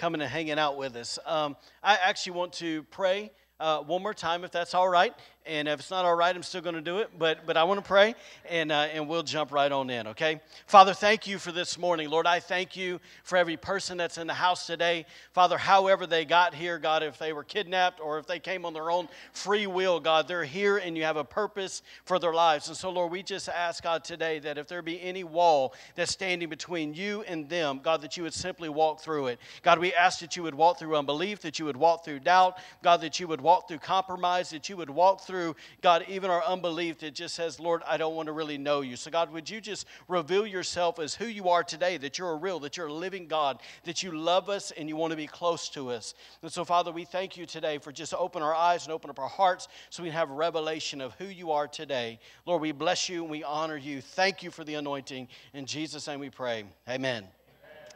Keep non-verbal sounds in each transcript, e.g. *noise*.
coming and hanging out with us. Um, I actually want to pray uh, one more time, if that's all right. And if it's not all right, I'm still going to do it. But, but I want to pray, and, uh, and we'll jump right on in, okay? Father, thank you for this morning. Lord, I thank you for every person that's in the house today. Father, however they got here, God, if they were kidnapped or if they came on their own free will, God, they're here and you have a purpose for their lives. And so, Lord, we just ask, God, today that if there be any wall that's standing between you and them, God, that you would simply walk through it. God, we ask that you would walk through unbelief, that you would walk through doubt, God, that you would walk through compromise, that you would walk through, God, even our unbelief that just says, Lord, I don't want to really know you. So, God, would you just reveal yourself as who you are today, that you're a real, that you're a living God, that you love us and you want to be close to us. And so, Father, we thank you today for just open our eyes and open up our hearts so we can have revelation of who you are today. Lord, we bless you and we honor you. Thank you for the anointing. In Jesus' name we pray. Amen.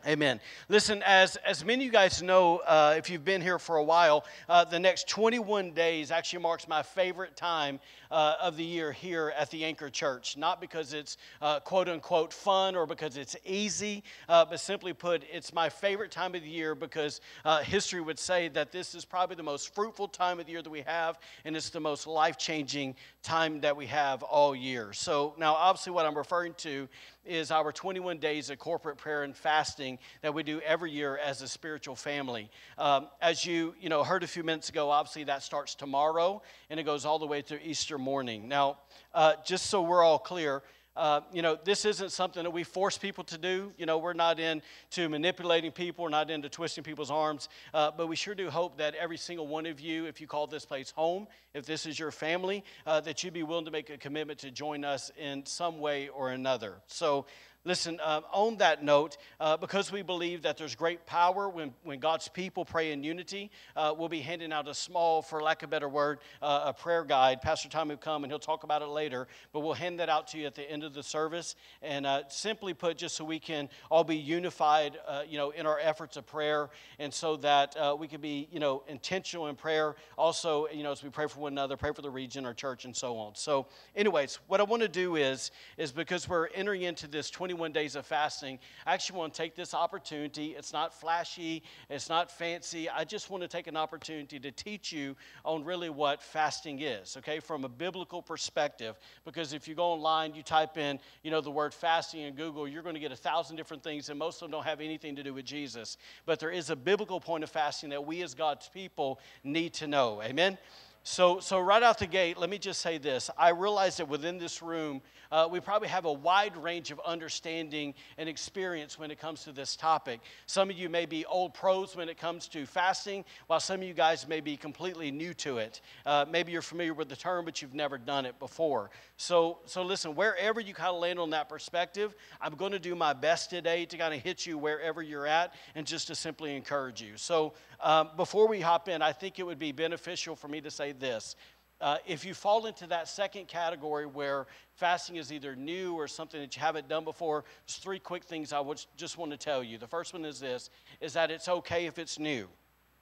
Amen. Listen, as, as many of you guys know, uh, if you've been here for a while, uh, the next 21 days actually marks my favorite time uh, of the year here at the Anchor Church. Not because it's uh, quote unquote fun or because it's easy, uh, but simply put, it's my favorite time of the year because uh, history would say that this is probably the most fruitful time of the year that we have, and it's the most life changing time that we have all year. So, now obviously, what I'm referring to is our 21 days of corporate prayer and fasting that we do every year as a spiritual family. Um, as you you know heard a few minutes ago, obviously that starts tomorrow and it goes all the way through Easter morning. Now, uh, just so we're all clear. Uh, you know, this isn't something that we force people to do. You know, we're not into manipulating people, we're not into twisting people's arms, uh, but we sure do hope that every single one of you, if you call this place home, if this is your family, uh, that you'd be willing to make a commitment to join us in some way or another. So, Listen, uh, on that note, uh, because we believe that there's great power when, when God's people pray in unity, uh, we'll be handing out a small, for lack of a better word, uh, a prayer guide. Pastor Tom will come and he'll talk about it later, but we'll hand that out to you at the end of the service. And uh, simply put, just so we can all be unified, uh, you know, in our efforts of prayer, and so that we can be, you know, intentional in prayer. Also, you know, as we pray for one another, pray for the region, our church, and so on. So, anyways, what I want to do is, is because we're entering into this 20 21 days of fasting, I actually want to take this opportunity. It's not flashy, it's not fancy. I just want to take an opportunity to teach you on really what fasting is, okay, from a biblical perspective. Because if you go online, you type in, you know, the word fasting in Google, you're going to get a thousand different things, and most of them don't have anything to do with Jesus. But there is a biblical point of fasting that we as God's people need to know. Amen? So, so right out the gate, let me just say this. I realize that within this room, uh, we probably have a wide range of understanding and experience when it comes to this topic. Some of you may be old pros when it comes to fasting, while some of you guys may be completely new to it. Uh, maybe you're familiar with the term, but you've never done it before. So, so listen, wherever you kind of land on that perspective, I'm going to do my best today to kind of hit you wherever you're at and just to simply encourage you. So, um, before we hop in, I think it would be beneficial for me to say this. Uh, if you fall into that second category where fasting is either new or something that you haven't done before, there's three quick things I would just want to tell you. The first one is this: is that it's okay if it's new,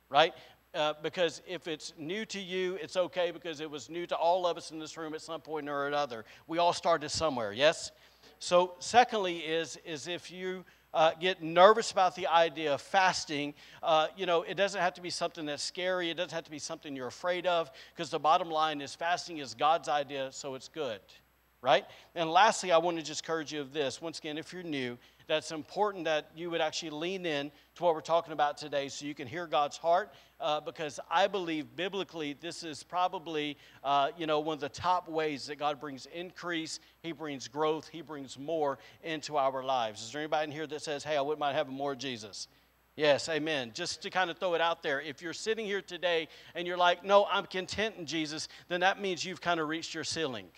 right? Uh, because if it's new to you, it's okay because it was new to all of us in this room at some point or another. We all started somewhere, yes? So, secondly, is, is if you uh, get nervous about the idea of fasting, uh, you know, it doesn't have to be something that's scary. It doesn't have to be something you're afraid of, because the bottom line is fasting is God's idea, so it's good, right? And lastly, I want to just encourage you of this. Once again, if you're new, that's important that you would actually lean in to what we're talking about today so you can hear God's heart uh, because I believe biblically this is probably uh, you know one of the top ways that God brings increase, He brings growth, He brings more into our lives. Is there anybody in here that says, "Hey, I wouldn't mind having more Jesus"? Yes, amen. Just to kind of throw it out there, if you're sitting here today and you're like, "No, I'm content in Jesus," then that means you've kind of reached your ceiling.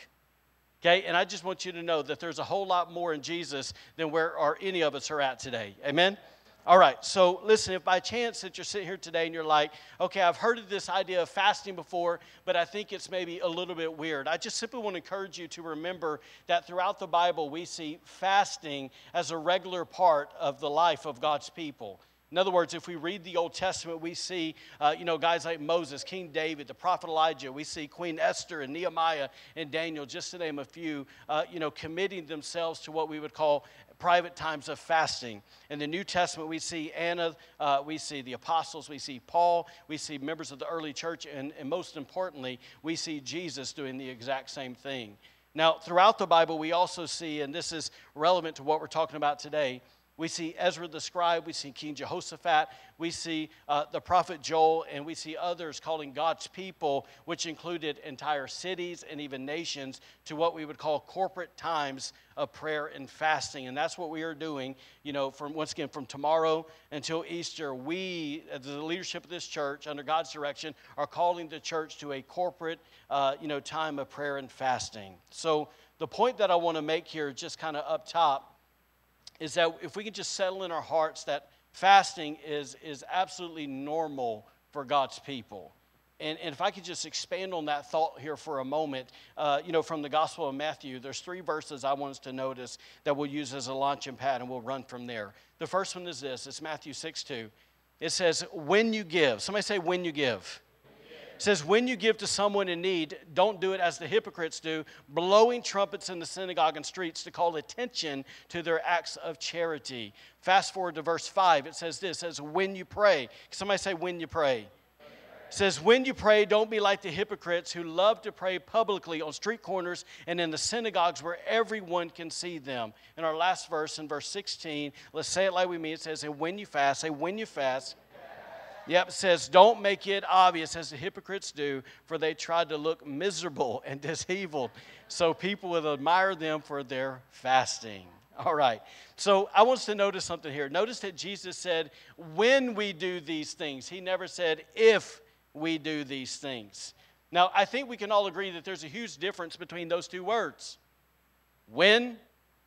Okay, and I just want you to know that there's a whole lot more in Jesus than where are any of us are at today. Amen. All right, so listen, if by chance that you're sitting here today and you're like, okay, I've heard of this idea of fasting before, but I think it's maybe a little bit weird, I just simply want to encourage you to remember that throughout the Bible, we see fasting as a regular part of the life of God's people. In other words, if we read the Old Testament, we see, uh, you know, guys like Moses, King David, the prophet Elijah. We see Queen Esther and Nehemiah and Daniel, just to name a few, uh, you know, committing themselves to what we would call private times of fasting. In the New Testament, we see Anna, uh, we see the apostles, we see Paul, we see members of the early church, and, and most importantly, we see Jesus doing the exact same thing. Now, throughout the Bible, we also see, and this is relevant to what we're talking about today, we see Ezra the scribe, we see King Jehoshaphat, we see uh, the prophet Joel, and we see others calling God's people, which included entire cities and even nations, to what we would call corporate times of prayer and fasting. And that's what we are doing, you know, from once again, from tomorrow until Easter. We, as the leadership of this church, under God's direction, are calling the church to a corporate, uh, you know, time of prayer and fasting. So the point that I want to make here, just kind of up top, is that if we can just settle in our hearts that fasting is, is absolutely normal for God's people. And, and if I could just expand on that thought here for a moment, uh, you know, from the Gospel of Matthew, there's three verses I want us to notice that we'll use as a launching pad and we'll run from there. The first one is this it's Matthew 6 2. It says, When you give. Somebody say, When you give says, When you give to someone in need, don't do it as the hypocrites do, blowing trumpets in the synagogue and streets to call attention to their acts of charity. Fast forward to verse 5. It says this it says, When you pray. Somebody say, When you pray. It says, When you pray, don't be like the hypocrites who love to pray publicly on street corners and in the synagogues where everyone can see them. In our last verse, in verse 16, let's say it like we mean it says, And when you fast, say, When you fast, Yep, says, don't make it obvious as the hypocrites do, for they tried to look miserable *laughs* and disheveled, so people would admire them for their fasting. All right, so I want us to notice something here. Notice that Jesus said, when we do these things, He never said, if we do these things. Now, I think we can all agree that there's a huge difference between those two words when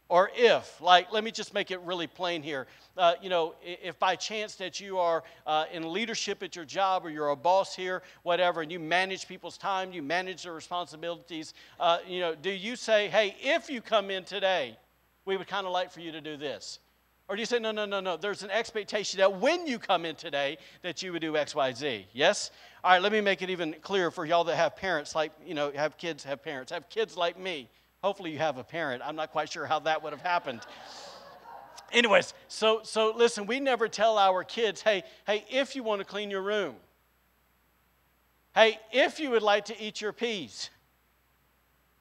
or if like let me just make it really plain here. Uh, you know if by chance that you are uh, in leadership at your job or you're a boss here whatever and you manage people's time you manage their responsibilities uh, you know do you say hey if you come in today we would kind of like for you to do this? Or do you say no no no no there's an expectation that when you come in today that you would do xyz yes? All right let me make it even clearer for y'all that have parents like you know have kids have parents have kids like me Hopefully, you have a parent. I'm not quite sure how that would have happened. Anyways, so so listen, we never tell our kids, hey, hey, if you want to clean your room, hey, if you would like to eat your peas,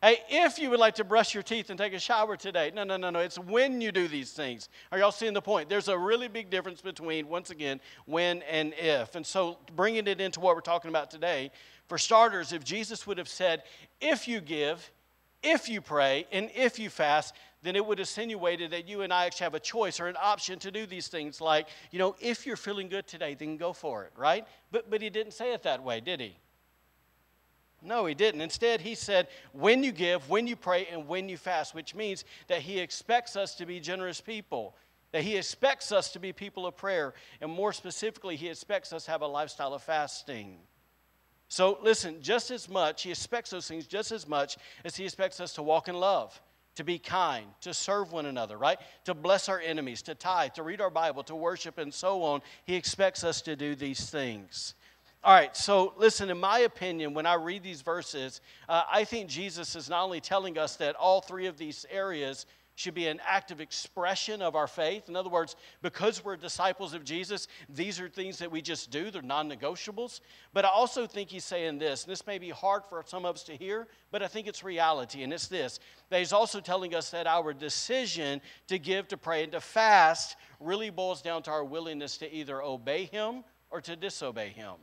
hey, if you would like to brush your teeth and take a shower today. No, no, no, no. It's when you do these things. Are y'all seeing the point? There's a really big difference between, once again, when and if. And so, bringing it into what we're talking about today, for starters, if Jesus would have said, if you give, if you pray and if you fast, then it would insinuate that you and I actually have a choice or an option to do these things. Like, you know, if you're feeling good today, then go for it, right? But, but he didn't say it that way, did he? No, he didn't. Instead, he said, when you give, when you pray, and when you fast, which means that he expects us to be generous people, that he expects us to be people of prayer, and more specifically, he expects us to have a lifestyle of fasting. So listen, just as much, he expects those things just as much as he expects us to walk in love, to be kind, to serve one another, right? To bless our enemies, to tithe, to read our Bible, to worship, and so on. He expects us to do these things. All right, so listen, in my opinion, when I read these verses, uh, I think Jesus is not only telling us that all three of these areas should be an active expression of our faith. In other words, because we're disciples of Jesus, these are things that we just do, they're non negotiables. But I also think he's saying this, and this may be hard for some of us to hear, but I think it's reality, and it's this that he's also telling us that our decision to give, to pray, and to fast really boils down to our willingness to either obey him or to disobey him.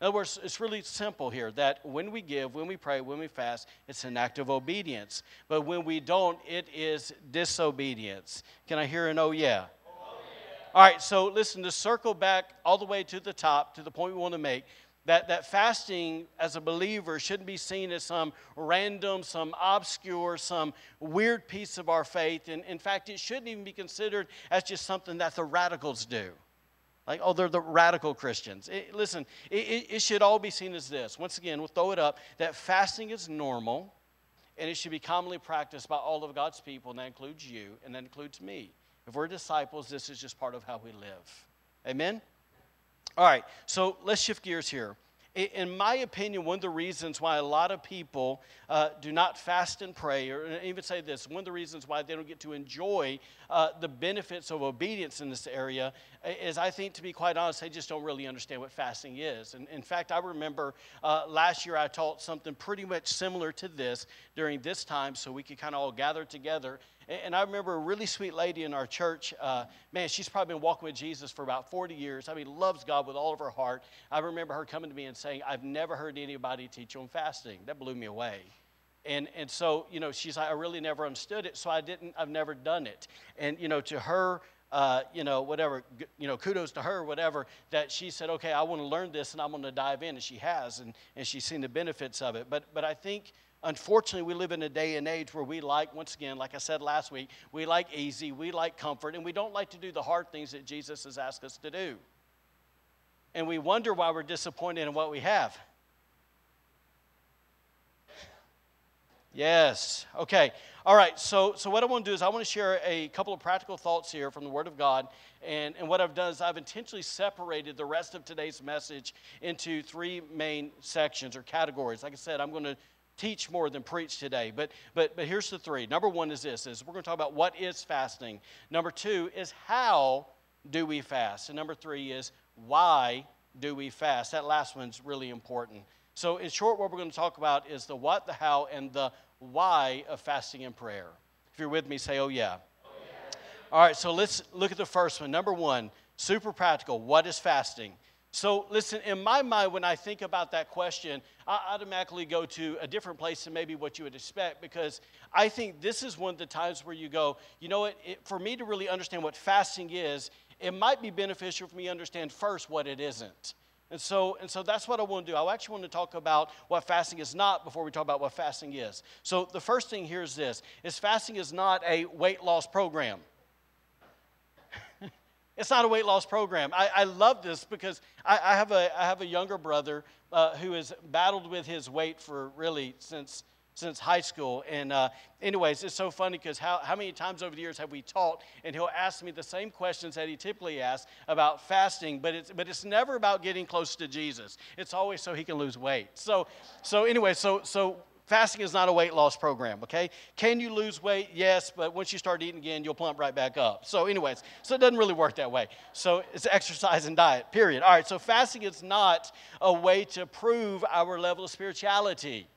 In other words, it's really simple here that when we give, when we pray, when we fast, it's an act of obedience. But when we don't, it is disobedience. Can I hear an oh yeah? oh yeah? All right, so listen, to circle back all the way to the top, to the point we want to make, That, that fasting as a believer shouldn't be seen as some random, some obscure, some weird piece of our faith. And in fact, it shouldn't even be considered as just something that the radicals do. Like, oh, they're the radical Christians. It, listen, it, it should all be seen as this. Once again, we'll throw it up that fasting is normal and it should be commonly practiced by all of God's people, and that includes you, and that includes me. If we're disciples, this is just part of how we live. Amen? All right, so let's shift gears here in my opinion, one of the reasons why a lot of people uh, do not fast and pray, or even say this, one of the reasons why they don't get to enjoy uh, the benefits of obedience in this area is, I think, to be quite honest, they just don't really understand what fasting is. And in fact, I remember uh, last year I taught something pretty much similar to this during this time so we could kind of all gather together and I remember a really sweet lady in our church. Uh, man, she's probably been walking with Jesus for about 40 years. I mean, loves God with all of her heart. I remember her coming to me and saying, I've never heard anybody teach on fasting. That blew me away. And, and so, you know, she's like, I really never understood it, so I didn't, I've never done it. And, you know, to her, uh, you know, whatever, you know, kudos to her, whatever, that she said, okay, I want to learn this and I'm going to dive in. And she has, and, and she's seen the benefits of it. But, but I think Unfortunately, we live in a day and age where we like, once again, like I said last week, we like easy, we like comfort, and we don't like to do the hard things that Jesus has asked us to do. And we wonder why we're disappointed in what we have. Yes. Okay. All right. So, so what I want to do is I want to share a couple of practical thoughts here from the Word of God. And, and what I've done is I've intentionally separated the rest of today's message into three main sections or categories. Like I said, I'm going to teach more than preach today. But, but, but here's the three. Number one is this, is we're going to talk about what is fasting. Number two is how do we fast? And number three is why do we fast? That last one's really important. So in short, what we're going to talk about is the what, the how, and the why of fasting and prayer. If you're with me, say, oh yeah. Oh, yeah. All right, so let's look at the first one. Number one, super practical. What is fasting? So, listen, in my mind, when I think about that question, I automatically go to a different place than maybe what you would expect because I think this is one of the times where you go, you know what, it, for me to really understand what fasting is, it might be beneficial for me to understand first what it isn't. And so, and so that's what I want to do. I actually want to talk about what fasting is not before we talk about what fasting is. So the first thing here is this is fasting is not a weight loss program. It's not a weight loss program. I, I love this because I, I, have a, I have a younger brother uh, who has battled with his weight for really since, since high school. And, uh, anyways, it's so funny because how, how many times over the years have we taught, and he'll ask me the same questions that he typically asks about fasting, but it's, but it's never about getting close to Jesus. It's always so he can lose weight. So, so anyway, so, so Fasting is not a weight loss program, okay? Can you lose weight? Yes, but once you start eating again, you'll plump right back up. So, anyways, so it doesn't really work that way. So, it's exercise and diet, period. All right, so fasting is not a way to prove our level of spirituality.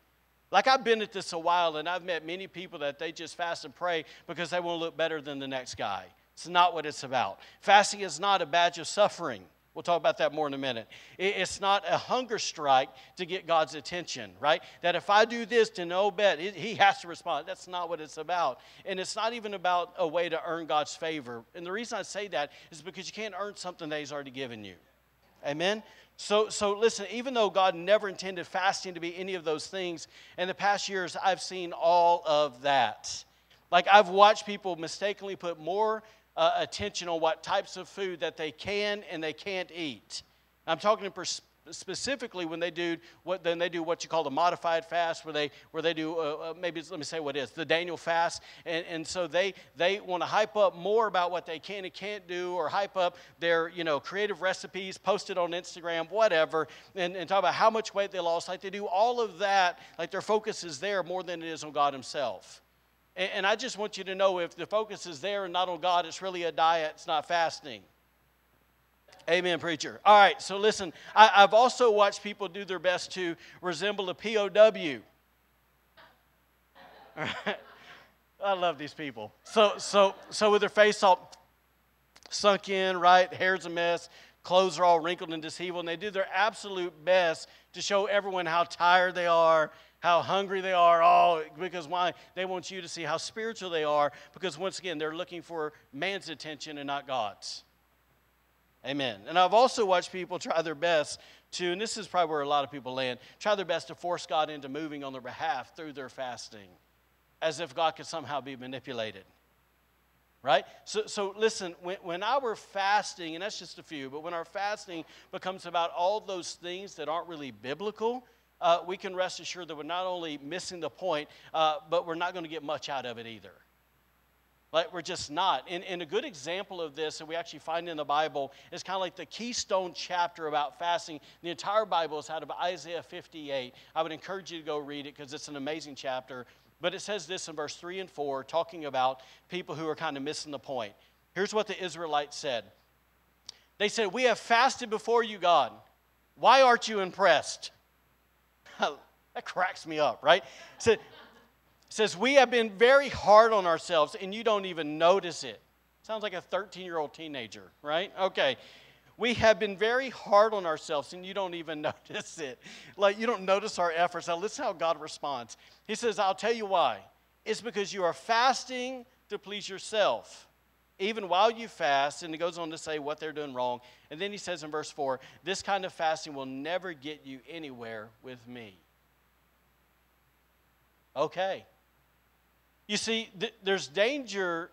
Like, I've been at this a while, and I've met many people that they just fast and pray because they want to look better than the next guy. It's not what it's about. Fasting is not a badge of suffering. We'll talk about that more in a minute. It's not a hunger strike to get God's attention, right? That if I do this to oh, no bet, He has to respond. That's not what it's about. And it's not even about a way to earn God's favor. And the reason I say that is because you can't earn something that He's already given you. Amen? So, so listen, even though God never intended fasting to be any of those things, in the past years, I've seen all of that. Like, I've watched people mistakenly put more uh, attention on what types of food that they can and they can't eat. I'm talking pers- specifically when they do what then they do what you call the modified fast where they where they do uh, uh, maybe let me say what it is the daniel fast. And, and so they they want to hype up more about what they can and can't do or hype up their you know creative recipes posted on instagram whatever and, and talk about how much weight they lost. Like they do all of that like their focus is there more than it is on god himself and, and I just want you to know if the focus is there and not on God, it's really a diet, it's not fasting. Amen, preacher. All right, so listen, I, have also watched people do their best to resemble a POW. *laughs* I love these people. So, so, so with their face all sunk in, right? Hair's a mess, clothes are all wrinkled and disheveled, and they do their absolute best to show everyone how tired they are how hungry they are, all because why? They want you to see how spiritual they are, because once again, they're looking for man's attention and not God's. Amen. And I've also watched people *laughs* try their best to, and this is probably where a lot of people land, try their best to force God into moving on their behalf through their fasting, as if God could somehow be manipulated. Right? So, so listen, when, when our fasting, and that's just a few, but when our fasting becomes about all those things that aren't really biblical, uh, we can rest assured that we're not only missing the point, uh, but we're not going to get much out of it either. Like, we're just not. And, and a good example of this that we actually find in the Bible is kind of like the keystone chapter about fasting. The entire Bible is out of Isaiah 58. I would encourage you to go read it because it's an amazing chapter. But it says this in verse 3 and 4, talking about people who are kind of missing the point. Here's what the Israelites said They said, We have fasted before you, God. Why aren't you impressed? *laughs* that cracks me up, right? Said, says, We have been very hard on ourselves and you don't even notice it. Sounds like a 13 year old teenager, right? Okay. We have been very hard on ourselves and you don't even *laughs* notice it. Like you don't notice our efforts. Now, listen how God responds. He says, I'll tell you why. It's because you are fasting to please yourself, even while you fast. And he goes on to say what they're doing wrong. And then he says in verse 4 this kind of fasting will never get you anywhere with me. Okay. You see, th- there's danger,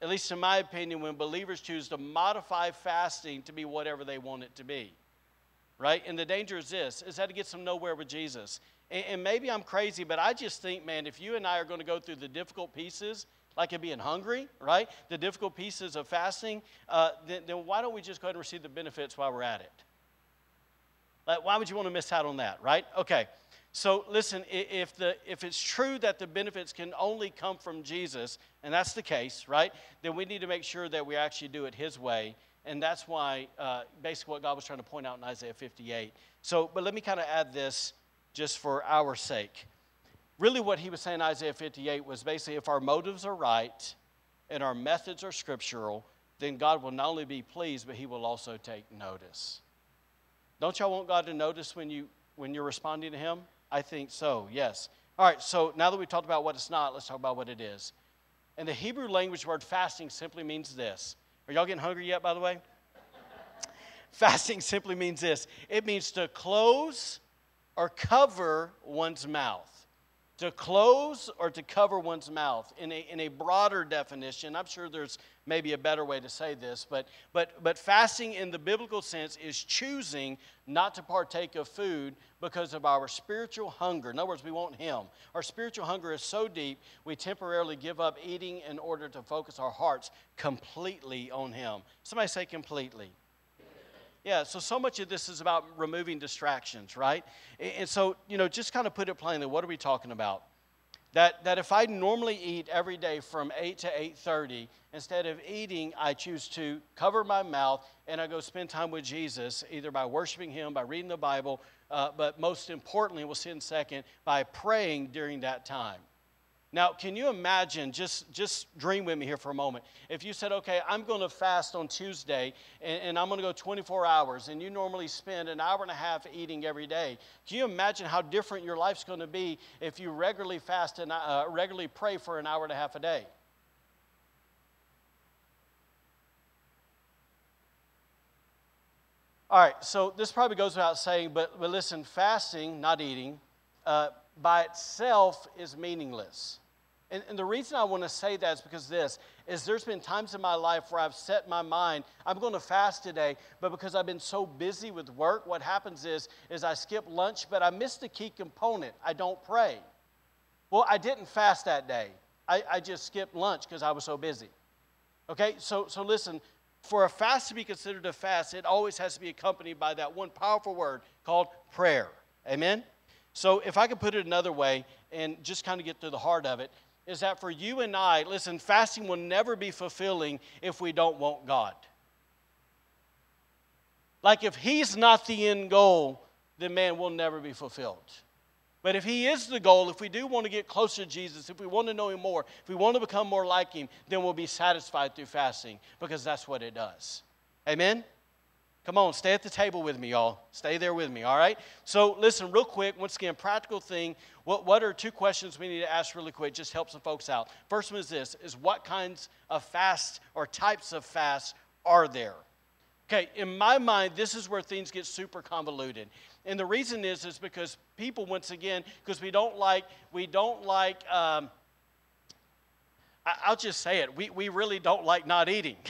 at least in my opinion, when believers choose to modify fasting to be whatever they want it to be. Right? And the danger is this is that it gets them nowhere with Jesus. And, and maybe I'm crazy, but I just think, man, if you and I are going to go through the difficult pieces, like it being hungry, right? The difficult pieces of fasting, uh, then, then why don't we just go ahead and receive the benefits while we're at it? Like, why would you want to miss out on that, right? Okay. So listen, if, the, if it's true that the benefits can only come from Jesus, and that's the case, right, then we need to make sure that we actually do it His way. And that's why, uh, basically, what God was trying to point out in Isaiah 58. So, but let me kind of add this just for our sake. Really, what he was saying in Isaiah 58 was basically if our motives are right and our methods are scriptural, then God will not only be pleased, but He will also take notice. Don't y'all want God to notice when, you, when you're responding to Him? I think so, yes. All right, so now that we've talked about what it's not, let's talk about what it is. And the Hebrew language word fasting simply means this. Are y'all getting hungry yet, by the way? *laughs* fasting simply means this it means to close or cover one's mouth to close or to cover one's mouth. In a, in a broader definition i'm sure there's maybe a better way to say this but, but, but fasting in the biblical sense is choosing not to partake of food because of our spiritual hunger. In other words we want him. Our spiritual hunger is so deep we temporarily give up eating in order to focus our hearts completely on him. Somebody say completely yeah, so so much of this is about removing distractions, right? And so, you know, just kind of put it plainly, what are we talking about? That, that if I normally eat every day from 8 to 8.30, instead of eating, I choose to cover my mouth and I go spend time with Jesus, either by worshiping him, by reading the Bible, uh, but most importantly, we'll see in a second, by praying during that time. Now, can you imagine, just, just dream with me here for a moment. If you said, okay, I'm going to fast on Tuesday and, and, I'm going to go 24 hours, and you normally spend an hour and a half eating every day, can you imagine how different your life's going to be if you regularly fast and uh, regularly pray for an hour and a half a day? All right, so this probably goes without saying, but, but listen, fasting, not eating, uh, by itself is meaningless. And, and, the reason I want to say that is because this is there's been times in my life where I've set my mind, I'm going to fast today, but because I've been so busy with work, what happens is, is I skip lunch, but I miss the key component. I don't pray. Well, I didn't fast that day. I, I just skipped lunch because I was so busy. Okay, so so listen, for a fast to be considered a fast, it always has to be accompanied by that one powerful word called prayer. Amen? So, if I could put it another way and just kind of get to the heart of it, is that for you and I, listen, fasting will never be fulfilling if we don't want God. Like if He's not the end goal, then man will never be fulfilled. But if He is the goal, if we do want to get closer to Jesus, if we want to know Him more, if we want to become more like Him, then we'll be satisfied through fasting because that's what it does. Amen? Come on, stay at the table with me, y'all. Stay there with me, all right? So, listen, real quick, once again, practical thing. What, what are two questions we need to ask really quick? Just help some folks out. First one is this is what kinds of fasts or types of fasts are there? Okay, in my mind, this is where things get super convoluted. And the reason is, is because people, once again, because we don't like, we don't like, um, I, will just say it, we, we really don't like not eating. *laughs*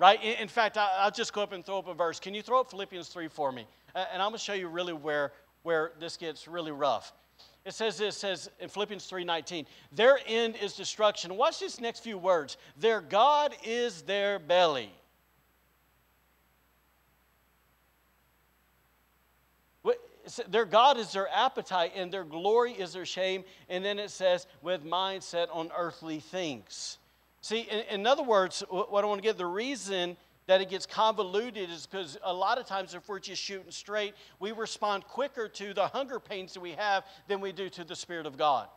right? In, in fact, I, will just go up and throw up a verse. Can you throw up Philippians 3 for me? And I'm going to show you really where, where this gets really rough. It says this, it says in Philippians 3:19, their end is destruction. Watch this next few words. Their God is their belly. their God is their appetite, and their glory is their shame. And then it says, with mind set on earthly things. See, in, in other words, what I want to get the reason that it gets convoluted is because a lot of times, if we're just shooting straight, we respond quicker to the hunger pains that we have than we do to the Spirit of God.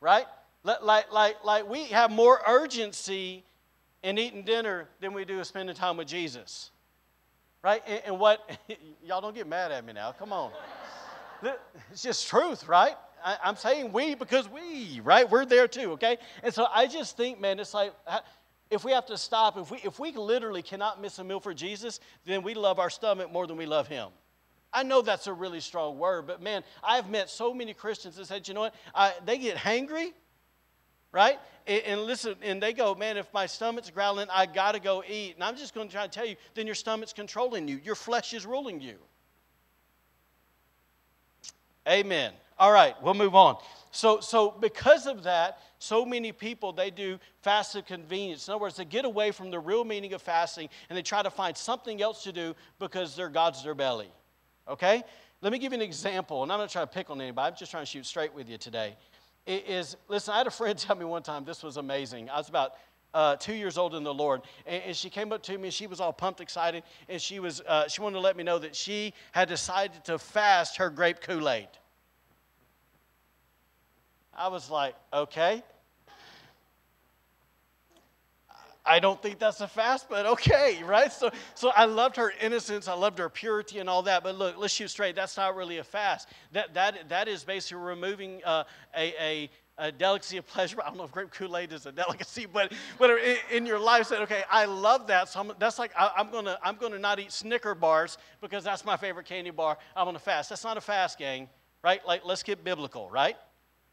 Right? Like, like, like we have more urgency in eating dinner than we do spending time with Jesus. Right? And, and what, *laughs* y'all don't get mad at me now, come on. *laughs* It's just truth, right? I, am saying we because we, right? We're there too, okay? And so I just think, man, it's like uh, if we have to stop, if we, if we literally cannot miss a meal for Jesus, then we love our stomach more than we love Him. I know that's a really strong word, but man, I've met so many Christians that said, you know what? I, they get hangry, right? And, and, listen, and they go, man, if my stomach's growling, I got to go eat. And I'm just going to try to tell you, then your stomach's controlling you. Your flesh is ruling you. Amen. All right, we'll move on. So, so because of that, so many people they do fast of convenience. In other words, they get away from the real meaning of fasting and they try to find something else to do because their God's their belly. Okay? Let me give you an example, and I'm not trying to pick on anybody. I'm just trying to shoot straight with you today. It is listen, I had a friend *laughs* tell me one time this was amazing. I was about uh, two years old in the Lord, and, and, she came up to me and she was all pumped, excited, and she was uh, she wanted to let me know that she had decided to fast her grape Kool Aid. I was like, okay. I don't think that's a fast, but okay, *laughs* right? So, so I loved her innocence, I loved her purity and all that. But look, let's shoot straight. That's not really a fast. That that that is basically removing uh, a, a a delicacy of pleasure. I don't know if grape Kool Aid is a *laughs* delicacy, but whatever in, in, your life said, okay, I love that. So I'm, that's like I, am gonna I'm gonna not eat Snicker bars because that's my favorite candy bar. I'm gonna fast. That's not a fast, gang, right? Like let's get biblical, right?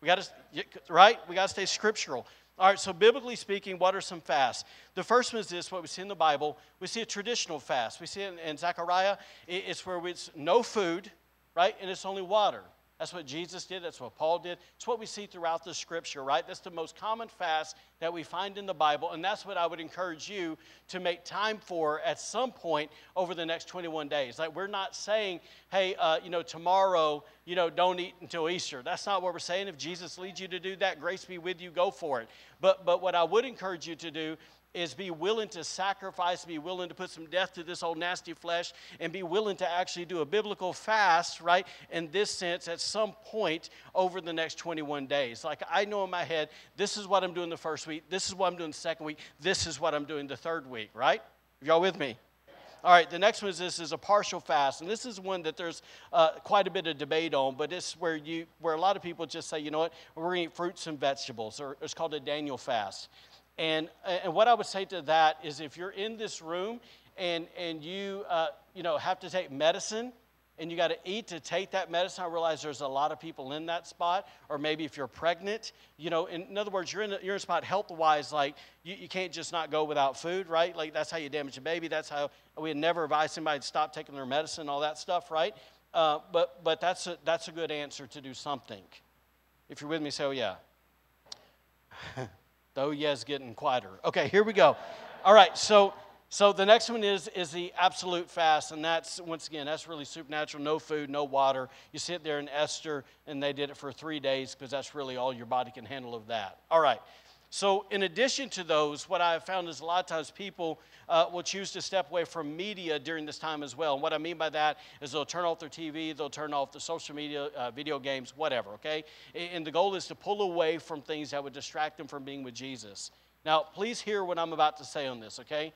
We got to, right? We got to stay scriptural. All right, so biblically speaking, what are some fasts? The first one is this what we see in the Bible. We see a traditional fast. We see it in, in Zechariah. It's where it's no food, right? And it's only water. That's what Jesus did. That's what Paul did. It's what we see throughout the scripture, right? That's the most common fast that we find in the Bible. And that's what I would encourage you to make time for at some point over the next 21 days. Like, we're not saying, hey, uh, you know, tomorrow, you know, don't eat until Easter. That's not what we're saying. If Jesus leads you to do that, grace be with you, go for it. But, but what I would encourage you to do is be willing to sacrifice, be willing to put some death to this old nasty flesh, and be willing to actually do a biblical fast, right? In this sense, at some point over the next 21 days. Like I know in my head, this is what I'm doing the first week, this is what I'm doing the second week, this is what I'm doing the third week, right? Y'all with me? All right, the next one is this is a partial fast, and this is one that there's uh, quite a bit of debate on. But it's where you where a lot of people just say, you know what, we're going to eat fruits and vegetables, or it's called a Daniel fast. And, and what I would say to that is if you're in this room and, and you, uh, you know, have to take medicine and you got to eat to take that medicine, I realize there's a lot of people in that spot. Or maybe if you're pregnant, you know, in, in other words, you're in, a, you're in a spot health-wise, like you, you can't just not go without food, right? Like that's how you damage a baby. That's how we never advise somebody to stop taking their medicine, all that stuff, right? Uh, but but that's, a, that's a good answer to do something. If you're with me, say, oh, yeah. *laughs* Oh, yes, getting quieter. Okay, here we go. All right, so so the next one is is the absolute fast, and that's once again that's really supernatural. No food, no water. You sit there in Esther, and they did it for three days because that's really all your body can handle of that. All right. So, in addition to those, what I have found is a lot of times people uh, will choose to step away from media during this time as well. And what I mean by that is they'll turn off their TV, they'll turn off the social media, uh, video games, whatever, okay? And the goal is to pull away from things that would distract them from being with Jesus. Now, please hear what I'm about to say on this, okay?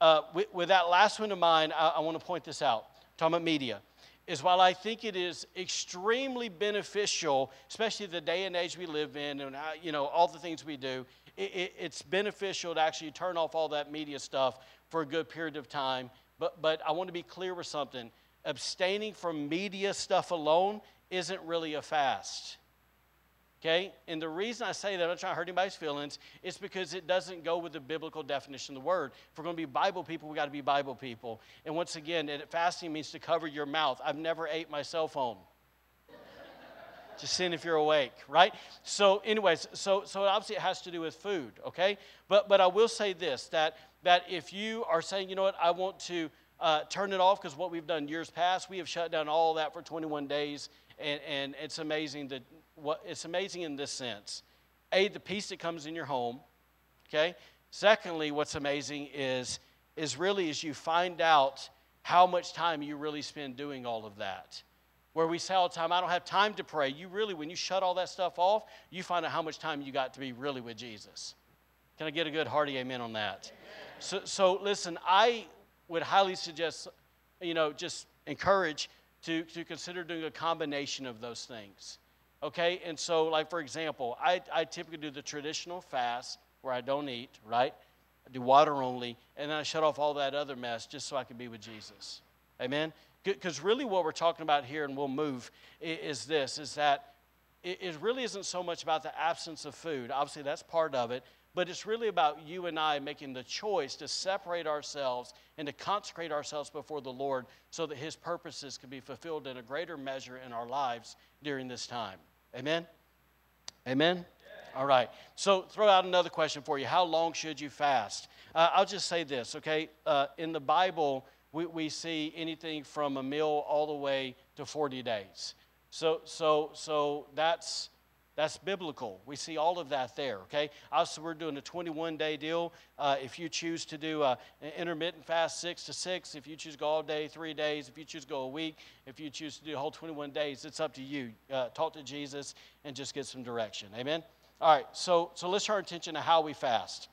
Uh, with, with, that last one in mind, I, I want to point this out. I'm talking about media is while I think it is extremely beneficial, especially the day and age we live in and you know all the things we do, it, it, it's beneficial to actually turn off all that media stuff for a good period of time. But, but I want to be clear with something. Abstaining from media stuff alone isn't really a fast. Okay? And the reason I say that, I'm not trying to hurt anybody's feelings, is because it doesn't go with the biblical definition of the word. If we're going to be Bible people, we got to be Bible people. And once again, fasting means to cover your mouth. I've never ate my cell phone. *laughs* Just seeing if you're awake, right? So, anyways, so so obviously it has to do with food, okay? But but I will say this that that if you are saying, you know what, I want to uh, turn it off because what we've done years past, we have shut down all that for 21 days, and, and it's amazing that what it's amazing in this sense. A, the peace that comes in your home. Okay. Secondly, what's amazing is is really as you find out how much time you really spend doing all of that. Where we say all the time, I don't have time to pray. You really, when you shut all that stuff off, you find out how much time you got to be really with Jesus. Can I get a good hearty amen on that? So, so listen, I would highly suggest, you know, just encourage to, to consider doing a combination of those things. Okay, and so, like for example, I, I typically do the traditional fast where I don't eat, right? I do water only, and then I shut off all that other mess just so I can be with Jesus. Amen? Because really, what we're talking about here, and we'll move, is this: is that it really isn't so much about the absence of food. Obviously, that's part of it, but it's really about you and I making the choice to separate ourselves and to consecrate ourselves before the Lord so that His purposes can be fulfilled in a greater measure in our lives during this time. Amen? Amen? All right. So, throw out another question for you. How long should you fast? Uh, I'll just say this, okay? Uh, in the Bible, we, we see anything from a meal all the way to 40 days. So, so, so that's that's biblical. We see all of that there, okay? Also, we're doing a 21 day deal. Uh, if you choose to do an intermittent fast, six to six, if you choose to go all day, three days, if you choose to go a week, if you choose to do a whole 21 days, it's up to you. Uh, talk to Jesus and just get some direction. Amen? All right, so, so let's turn our attention to how we fast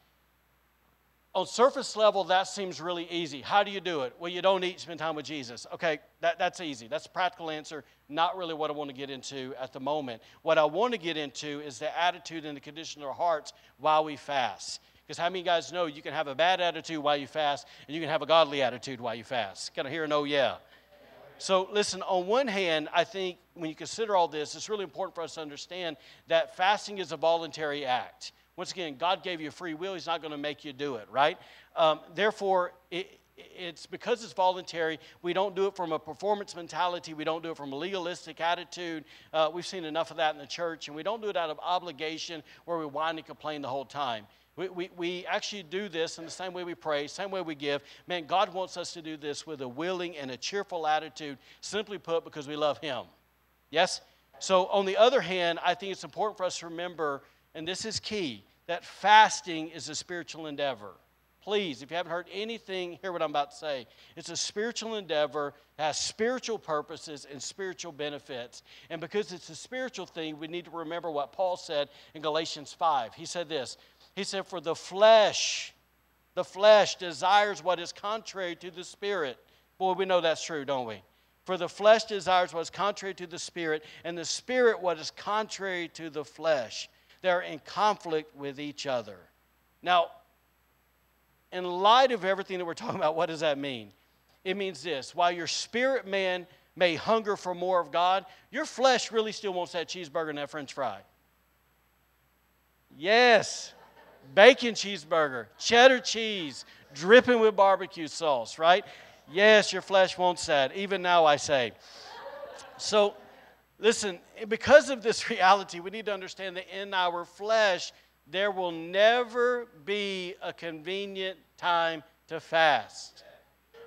on surface level, that seems really easy. How do you do it? Well, you don't eat, spend time with Jesus. Okay, that, that's easy. That's a practical answer. Not really what I want to get into at the moment. What I want to get into is the attitude and the condition of our hearts while we fast. Because how many guys know you can have a bad attitude while you fast, and you can have a godly attitude while you fast? Can I hear an oh yeah? So, listen, on one hand, I think when you consider all this, it's really important for us to understand that fasting is a voluntary act. Once again, God gave you free will. He's not going to make you do it, right? Um, therefore, it, it's because it's voluntary. We don't do it from a performance mentality. We don't do it from a legalistic attitude. Uh, we've seen enough of that in the church. And we don't do it out of obligation where we whine and complain the whole time. We, we, we actually do this in the same way we pray, same way we give. Man, God wants us to do this with a willing and a cheerful attitude, simply put, because we love Him. Yes? So, on the other hand, I think it's important for us to remember and this is key, that fasting is a spiritual endeavor. Please, if you haven't heard anything, hear what I'm about to say. It's a spiritual endeavor, has spiritual purposes and spiritual benefits. And because it's a spiritual thing, we need to remember what Paul said in Galatians 5. He said this He said, For the flesh, the flesh desires what is contrary to the spirit. Boy, we know that's true, don't we? For the flesh desires what is contrary to the spirit, and the spirit what is contrary to the flesh they're in conflict with each other. Now, in light of everything that we're talking about, what does that mean? It means this while your spirit man may hunger for more of God, your flesh really still wants that cheeseburger and that french fry. Yes, bacon cheeseburger, cheddar cheese, dripping with barbecue sauce, right? Yes, your flesh wants that. Even now, I say. So, Listen, because of this *laughs* reality, we need to understand that in our flesh, there will never be a convenient time to fast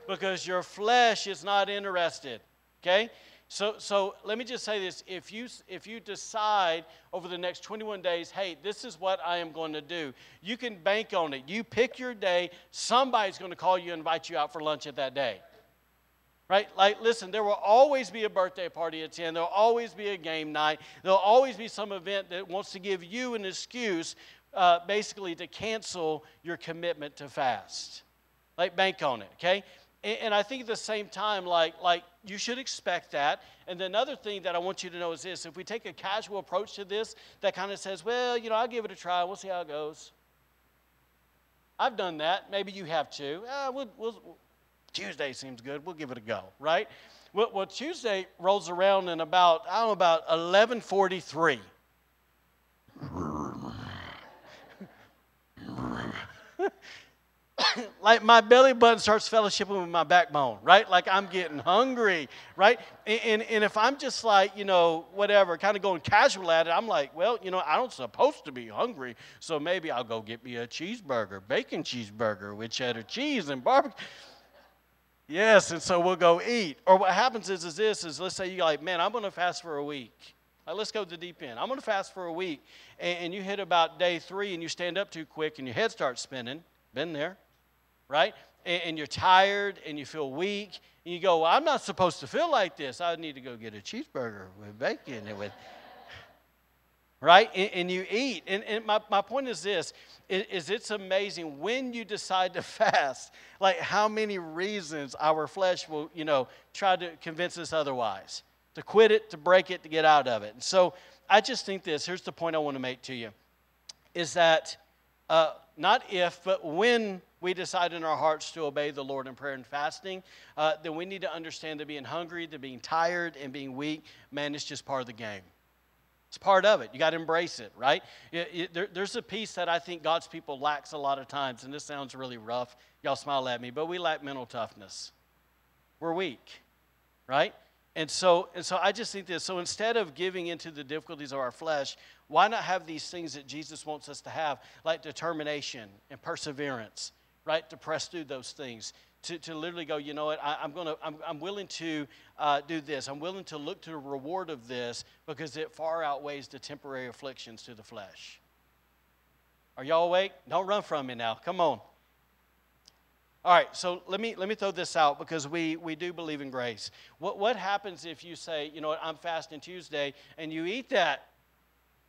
because your flesh is not interested. Okay? So, so let me just say this. If you, if you decide over the next 21 days, hey, this is what I am going to do, you can bank on it. You pick your day, somebody's going to call you and invite you out for lunch at that day. Right? Like, listen, there will always be a birthday party at 10. There'll always be a game night. There'll always be some event that wants to give you an excuse, uh, basically, to cancel your commitment to fast. Like, bank on it, okay? And, and I think at the same time, like, like you should expect that. And then another thing that I want you to know is this if we take a casual approach to this that kind of says, well, you know, I'll give it a try, we'll see how it goes. I've done that. Maybe you have too. Uh, we'll, we'll, Tuesday seems good. We'll give it a go, right? Well, well, Tuesday rolls around in about, I don't know, about 1143. *laughs* like my belly button starts fellowshipping with my backbone, right? Like I'm getting hungry, right? And, and, and, if I'm just like, you know, whatever, kind of going casual at it, I'm like, well, you know, I don't supposed to be hungry, so maybe I'll go get me a cheeseburger, bacon cheeseburger with cheddar cheese and barbecue. Yes, and so we'll go eat. Or what happens is, is this, is let's say you're like, man, I'm going to fast for a week. Like, let's go to the deep end. I'm going to fast for a week. And, and you hit about day three and you stand up too quick and your head starts spinning. Been there right? And, and you're tired and you feel weak. And you go, well, I'm not supposed to feel like this. I need to go get a cheeseburger with bacon and with right? And, and, you eat. And, and my, my point is this is, is, it's amazing when you decide to *laughs* fast like how many reasons our flesh will you know try to convince us otherwise. To quit it to break it to get out of it. And so i just think this here's the point i want to make to you is that uh, not if but when we decide in our hearts to obey the Lord in prayer and fasting, uh, then we need to understand that being hungry, that being tired, and being weak, man, it's just part of the game. It's part of it. You got to embrace it, right? It, it, there, there's a piece that I think God's people lacks a lot of times, and this sounds really rough. Y'all smile at me, but we lack mental toughness. We're weak, right? And so, and so I just think this. So instead of giving into the difficulties of our flesh, why not have these things that Jesus wants us to have, like determination and perseverance right? To press through those things. To, to literally go, you know what, I, am gonna, I'm, I'm willing to uh, do this. I'm willing to look to the reward of this because it far outweighs the temporary afflictions to the flesh. Are y'all awake? Don't run from me now. Come on. All right, so let me let me throw this out because we we do believe in grace. What what happens if you say, you know what, I'm fasting Tuesday, and you eat that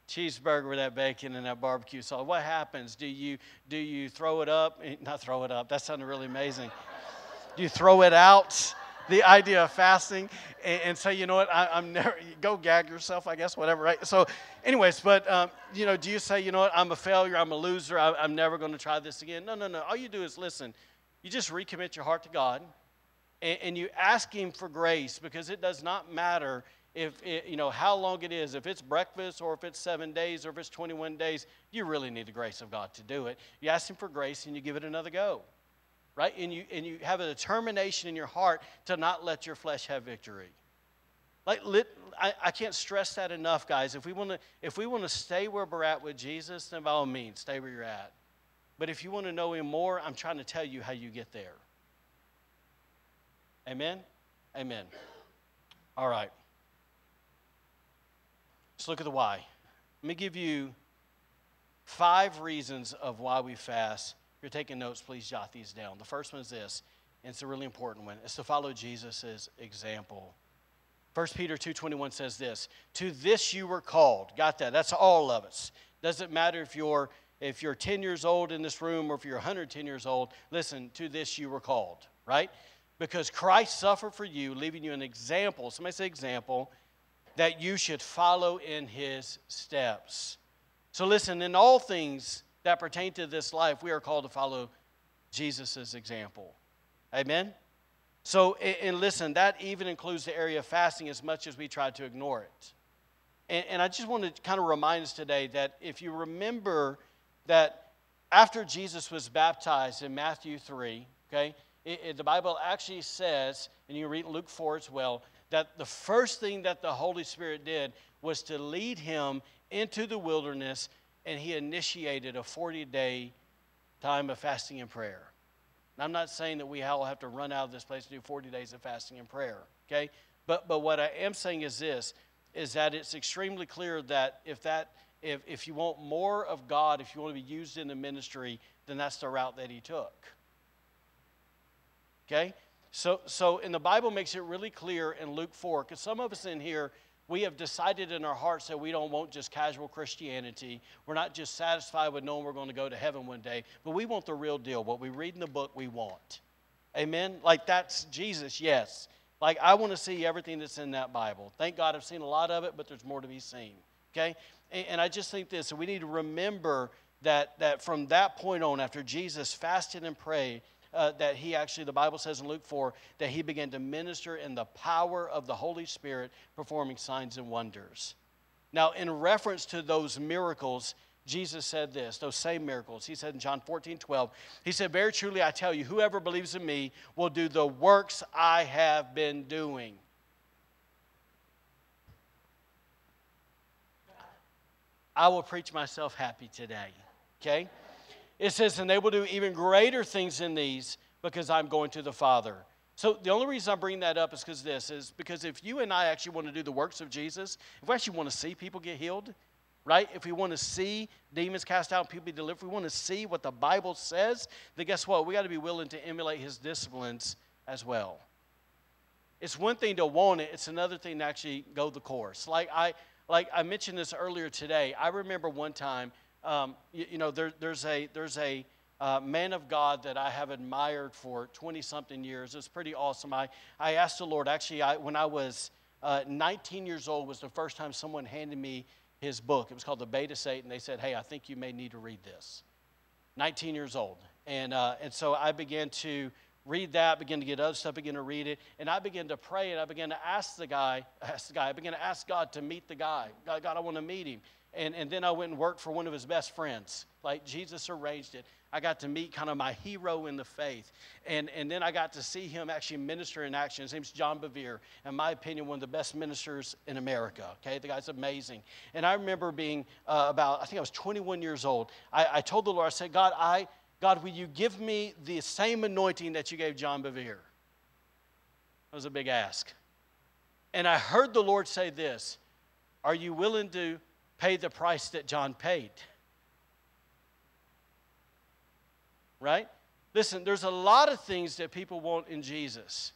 cheeseburger with that bacon and that barbecue sauce. What happens? Do you do you throw it up? Eh, not throw it up. That sounded really amazing. do you throw it out? The idea of fasting and, and say, you know what, I, am never go gag yourself, I guess, whatever, right? So, anyways, but um, you know, do you say, you know what, I'm a failure, I'm a loser, I, I'm never going to try this again? No, no, no. All you do is listen. You just recommit your heart to God, and, and you ask Him for grace because it does not matter if it, you know how long it is if it's breakfast or if it's seven days or if it's 21 days you really need the grace of god to do it. You ask him for grace and you give it another go right? And you and you have a determination in your heart to not let your flesh have victory. Like lit, I, I can't stress that enough guys. If we want to if we want to stay where we're at with jesus then by all means stay where you're at. But if you want to know him more i'm trying to tell you how you get there. Amen? Amen. All right Let's look at the why. Let me give you five reasons of why we fast. If you're taking notes, please jot these down. The first one is this, and it's a really important one. It's to follow Jesus' example. 1 Peter 2.21 says this, To this you were called. Got that? That's all of us. Doesn't matter if you're if you're 10 years old in this room or if you're 110 years old, listen, to this you were called, right? Because Christ suffered for you, leaving you an example. Somebody say example that you should follow in his steps. So, listen, in all things that pertain to this life, we are called to follow Jesus' example. Amen? So, and listen, that even includes the area of fasting as much as we try to ignore it. And, and I just want to kind of remind us today that if you remember that after Jesus was baptized in Matthew 3, okay, it, it, the Bible actually says, and you read Luke 4 as well, that the first thing that the Holy Spirit did was to lead him into the wilderness, and he initiated a 40 day time of fasting and prayer. And I'm not saying that we all have to run out of this place and do 40 days of fasting and prayer, okay? But, but what I am saying is this is that it's extremely clear that if that if, if you want more of God, if you want to be used in the ministry, then that's the route that he took. Okay? So, so, and the Bible makes it really clear in Luke 4, because some of us in here, we have decided in our hearts that we don't want just casual Christianity. We're not just satisfied with knowing we're going to go to heaven one day, but we want the real deal. What we read in the book, we want. Amen? Like that's Jesus, yes. Like I want to see everything that's in that Bible. Thank God I've seen a lot of it, but there's more to be seen. Okay? And, and I just think this, we need to remember that, that from that point on, after Jesus fasted and prayed, uh, that he actually, the Bible says in Luke 4, that he began to minister in the power of the Holy Spirit, performing signs and wonders. Now, in reference to those miracles, Jesus said this, those same miracles. He said in John 14, 12, He said, Very truly I tell you, whoever believes in me will do the works I have been doing. I will preach myself happy today. Okay? It says, And they will do even greater things than these because I'm going to the Father. So the only reason I'm bringing that up is because this is because if you and I actually want to do the works of Jesus, if we actually want to see people get healed, right? If we want to see demons cast out, people be delivered, if we want to see what the Bible says, then guess what? We got to be willing to emulate his disciplines as well. It's one thing to want it, it's another thing to actually go the course. Like I like I mentioned this earlier today. I remember one time, um, you, you, know, there, there's a there's a uh, man of God that I have admired for 20 something years. It's pretty awesome. I, I asked the Lord, actually, I, when I was uh, 19 years old, was the first time someone handed me his book. It was called The of Satan. They said, Hey, I think you may need to read this. 19 years old. And, uh, and so I began to read that, began to get other stuff, began to read it, and I began to pray and I began to ask the guy, *laughs* ask the guy, I began to ask God to meet the guy. God, God I want to meet him. And, and then I went and worked for one of his best friends. Like Jesus arranged it. I got to meet kind of my hero in the faith. And, and then I got to see him actually minister in action. His name's John Bevere. In my opinion, one of the best ministers in America. Okay, the guy's amazing. And I remember being uh, about, I think I was 21 years old. I, I told the Lord, I said, God, I, God, will you give me the same anointing that you gave John Bevere? That was a big ask. And I heard the Lord say this Are you willing to pay the price that John paid? right? Listen, there's a lot of things that people want in Jesus.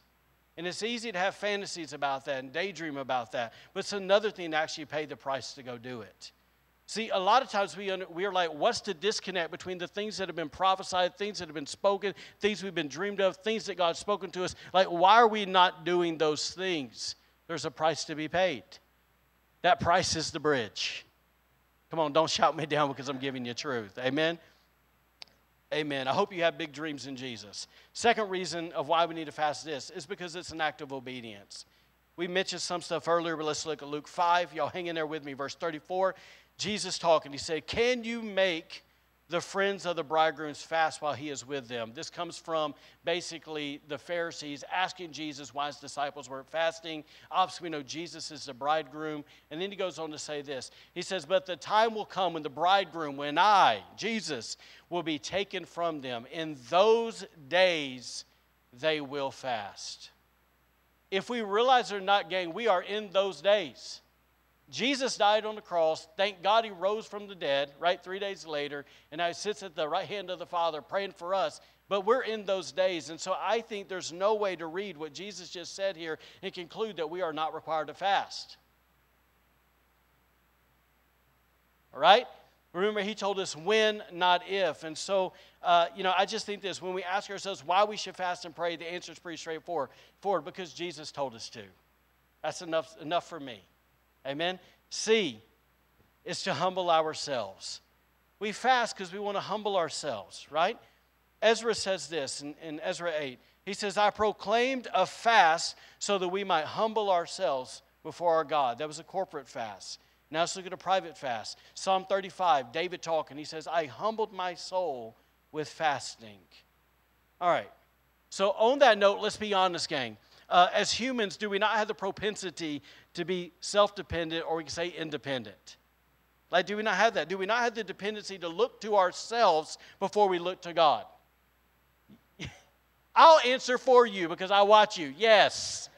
And it's easy to have fantasies about that and daydream about that. But it's another thing to actually pay the price to go do it. See, a lot of times we, under, we are like, what's the disconnect between the things that have been prophesied, things that have been spoken, things we've been dreamed of, things that God's spoken to us? Like, why are we not doing those things? There's a price to be paid. That price is the bridge. Come on, don't shout me *laughs* down because I'm giving you truth. Amen? Amen. I hope you have big dreams in Jesus. Second reason of why we need to fast this is because it's an act of obedience. We mentioned some stuff earlier, but let's look at Luke 5. Y'all hang in there with me. Verse 34. Jesus talking. He said, Can you make the friends of the bridegrooms fast while he is with them. This comes from basically the Pharisees asking Jesus why his disciples weren't fasting. Obviously, we know Jesus is the bridegroom. And then he goes on to say this He says, But the time will come when the bridegroom, when I, Jesus, will be taken from them. In those days, they will fast. If we realize they're not, gang, we are in those days. Jesus died on the cross. Thank God he rose from the dead, right? Three days later. And now he sits at the right hand of the Father praying for us. But we're in those days. And so I think there's no way to read what Jesus just said here and conclude that we are not required to fast. All right? Remember, he told us when, not if. And so, uh, you know, I just think this when we ask ourselves why we should fast and pray, the answer is pretty straightforward. Forward, because Jesus told us to. That's enough, enough for me. Amen. C is to humble ourselves. We fast because we want to humble ourselves, right? Ezra says this in, in Ezra 8. He says, I proclaimed a fast so that we might humble ourselves before our God. That was a corporate fast. Now let's look at a private fast. Psalm 35, David talking. He says, I humbled my soul with fasting. All right. So, on that note, let's be honest, gang uh, as humans, do we not have the propensity to be self dependent or we can say independent? Like, do we not have that? Do we not have the dependency to look to ourselves before we look to God? *laughs* I'll answer for you because I watch you. Yes,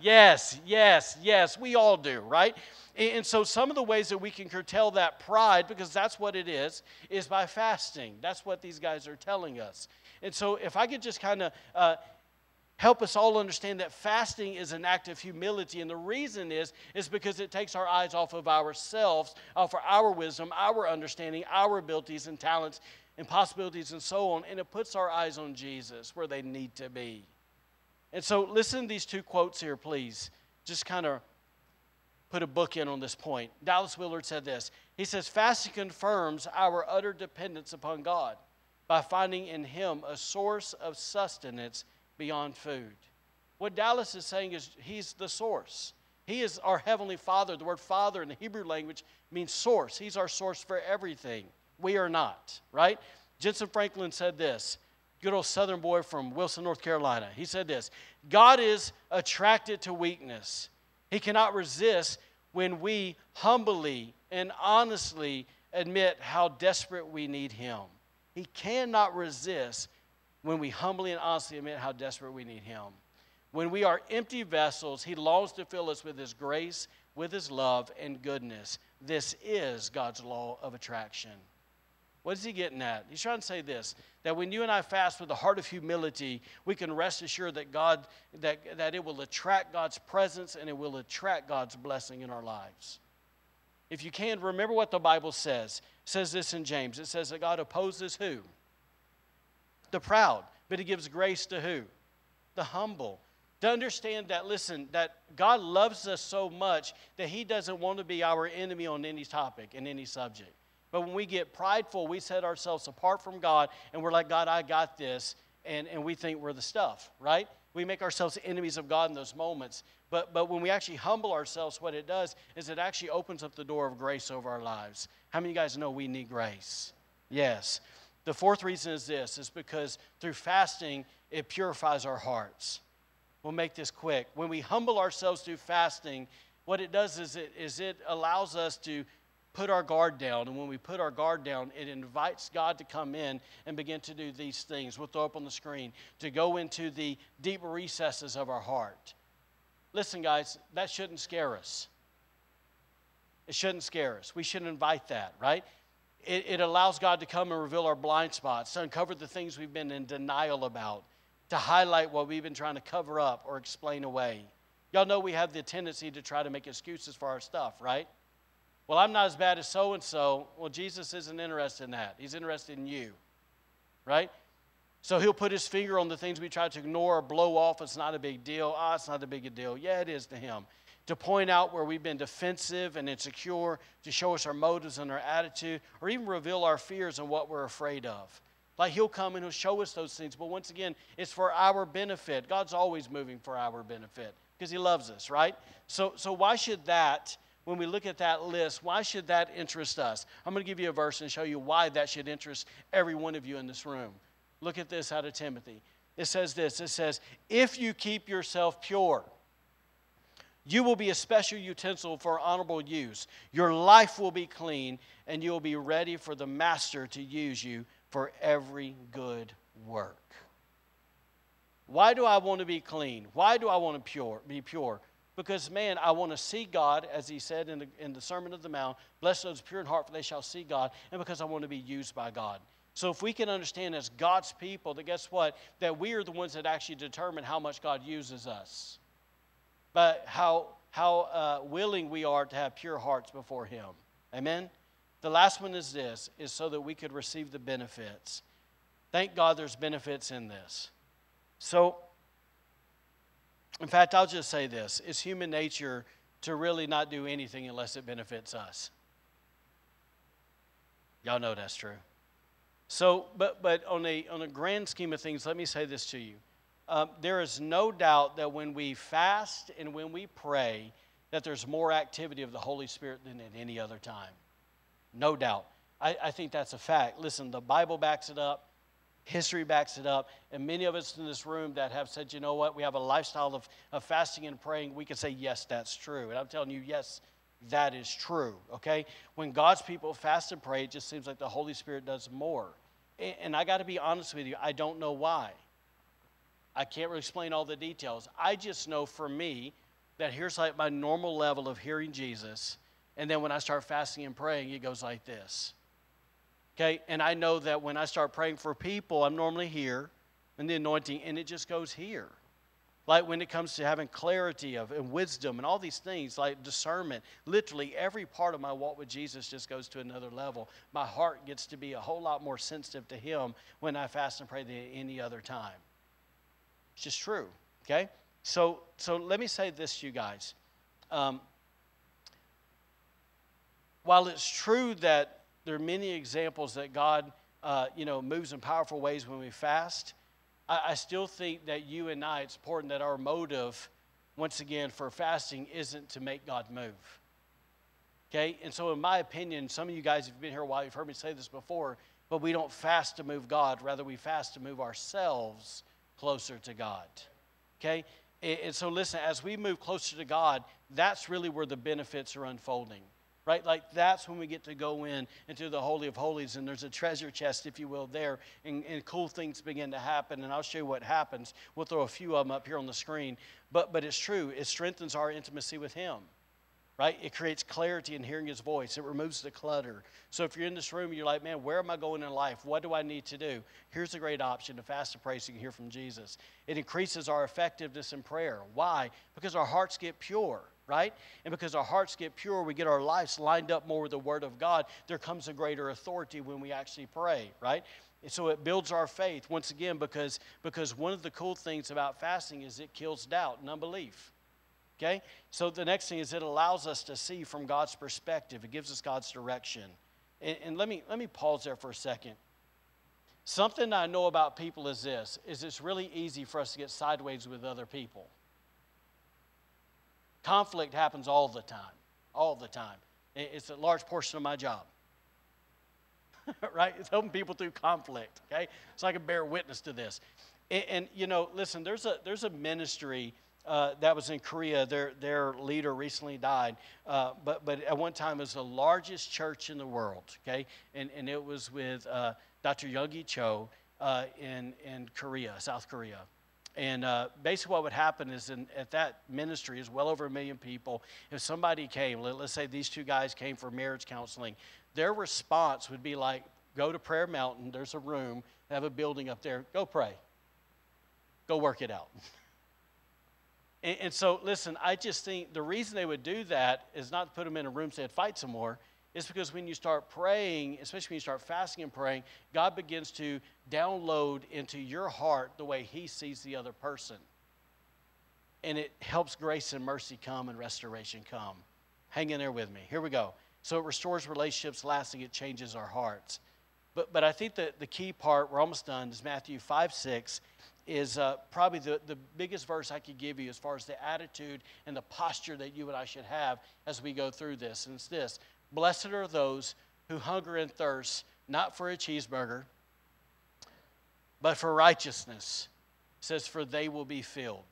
yes, yes, yes. We all do, right? And so, some of the ways that we can curtail that pride, because that's what it is, is by fasting. That's what these guys are telling us. And so, if I could just kind of uh, help us all understand that fasting is an act of humility. And the reason is, is because it takes our eyes off of ourselves, off of our wisdom, our understanding, our abilities and talents, and possibilities and so on, and it puts our eyes on Jesus where they need to be. And so, listen to these two quotes here, please. Just kind of put a book in on this point. Dallas Willard said this He says, Fasting confirms our utter dependence upon God by finding in Him a source of sustenance beyond food. What Dallas is saying is He's the source. He is our Heavenly Father. The word Father in the Hebrew language means source. He's our source for everything. We are not, right? Jentezen Franklin said this good old southern boy from Wilson, North Carolina. He said this God is attracted to weakness. He cannot resist when we humbly and honestly admit how desperate we need Him. He cannot resist when we humbly and honestly admit how desperate we need Him. When we are empty vessels, He longs to fill us with His grace, with His love, and goodness. This is God's law of attraction. What is he getting at? He's trying to say this that when you and I fast with a heart of humility, we can rest assured that God that, that it will attract God's presence and it will attract God's blessing in our lives. If you can, remember what the Bible says. It says this in James. It says that God opposes who? The proud, but he gives grace to who? The humble. To understand that, listen, that God loves us so much that he doesn't want to be our enemy on any topic and any subject. But when we get prideful, we set ourselves apart from God and we're like, God, I got this. And, and we think we're the stuff, right? We make ourselves enemies of God in those moments. But, but when we actually humble ourselves, what it does is it actually opens up the door of grace over our lives. How many of you guys know we need grace? Yes. The fourth reason is this is because through fasting, it purifies our hearts. We'll make this quick. When we humble ourselves through fasting, what it does is it, is it allows us to put our guard down. And when we put our guard down, it invites God to come in and begin to do these things. We'll throw up on the screen to go into the deep recesses of our heart. Listen, guys, that shouldn't scare us. It shouldn't scare us. We should invite that, right? It, it allows God to come and reveal our blind spots, to uncover the things we've been in denial about, to highlight what we've been trying to cover up or explain away. Y'all know we have the tendency to try to make excuses for our stuff, right? Well, I'm not as bad as so and so. Well, Jesus isn't interested in that. He's interested in you, right? So he'll put his finger on the things we try to ignore or blow off. It's not a big deal. Ah, oh, it's not a big deal. Yeah, it is to him. To point out where we've been defensive and insecure, to show us our motives and our attitude, or even reveal our fears and what we're afraid of. Like he'll come and he'll show us those things. But once again, it's for our benefit. God's always moving for our benefit because he loves us, right? So, so why should that? when we look at that list, why should that interest us? I'm going to give you a verse and show you why that should interest every one of you in this room. Look at this out of Timothy. It says this it says, If you keep yourself pure, you will be a special utensil for honorable use. Your life will be clean, and you will be ready for the master to use you for every good work. Why do I want to be clean? Why do I want to pure, be pure? Because, man, I want to see God, as he said in the, in the Sermon of the Mount, blessed those pure in heart, for they shall see God, and because I want to be used by God. So, if we can understand as God's people that guess what? That we are the ones that actually determine how much God uses us, but how, how uh, willing we are to have pure hearts before Him. Amen? The last one is this is so that we could receive the benefits. Thank God there's benefits in this. So, in fact, I'll just say this it's human nature to really not do anything unless it benefits us. Y'all know that's true. So, but, but on, a, on a grand scheme of things, let me say this to you. Um, there is no doubt that when we fast and when we pray, that there's more activity of the Holy Spirit than at any other time. No doubt. I, I think that's a fact. Listen, the Bible backs it up. History backs it up. And many of us in this room that have said, you know what, we have a lifestyle of, of fasting and praying, we can say, yes, that's true. And I'm telling you, yes, that is true. Okay? When God's people fast and pray, it just seems like the Holy Spirit does more. And, and I got to be honest with you, I don't know why. I can't really explain all the details. I just know for me that here's like my normal level of hearing Jesus. And then when I start fasting and praying, it goes like this. Okay, and I know that when I start praying for people, I'm normally here in the anointing, and it just goes here. like when it comes to having clarity of and wisdom and all these things like discernment literally every part of my walk with jesus just goes to another level my heart gets to be a whole lot more sensitive to him when i fast and pray than any other time it's just true okay so so let me say this to you guys um, while it's true that there are many examples that god uh, you know moves in powerful ways when we fast I, I still think that you and I, it's important that our motive, once again, for fasting isn't to make God move. Okay? And so, in my opinion, some of you guys have been here a while, you've heard me say this before, but we don't fast to move God. Rather, we fast to move ourselves closer to God. Okay? And so, listen, as we move closer to God, that's really where the benefits are unfolding right? Like that's when we get to go in into the Holy of Holies, and there's a treasure chest, if you will, there, and, and, cool things begin to happen. And I'll show you what happens. We'll throw a few of them up here on the screen. But, but it's true, it strengthens our intimacy with Him. Right? It creates clarity in hearing his voice. It removes the clutter. So if you're in this room and you're like, man, where am I going in life? What do I need to do? Here's a great option to fast and pray so you can hear from Jesus. It increases our effectiveness in prayer. Why? Because our hearts get pure right? And because our hearts get pure, we get our lives lined up more with the Word of God, there comes a greater authority when we actually pray, right? And so it builds our faith once again because, because one of the cool things about fasting is it kills doubt and unbelief. Okay? So the next thing is it allows us to see from God's perspective. It gives us God's direction. And, and let, me, let me pause there for a second. Something I know about people is this, is it's really easy for us to get sideways with other people. Conflict happens all the time, all the time. It's a large portion of my job. *laughs* right? It's helping people through conflict, okay? So I can bear witness to this. And, and you know, listen, there's a, there's a ministry uh, that was in Korea. Their, their leader recently died. Uh, but, but at one time, it was the largest church in the world, okay? And, and it was with uh, Dr. Yonggi Cho uh, in, in Korea, South Korea. And uh, basically, what would happen is in, at that ministry is well over a million people. If somebody came, let, us say these two guys came for marriage counseling, their response would be like, "Go to Prayer Mountain. There's a room. They have a building up there. Go pray. Go work it out." *laughs* and, and so, listen, I just think the reason they would do that is not to put them in a room they'd fight some more. It's because when you start praying, especially when you start fasting and praying, God begins to download into your heart the way He sees the other person. And it helps grace and mercy come and restoration come. Hang in there with me. Here we go. So it restores relationships lasting, it changes our hearts. But, but I think that the key part, we're almost done, is Matthew 5 6 is uh, probably the, the biggest verse I could give you as far as the attitude and the posture that you and I should have as we go through this. And it's this Blessed are those who hunger and thirst, not for a cheeseburger, but for righteousness. It says, For they will be filled.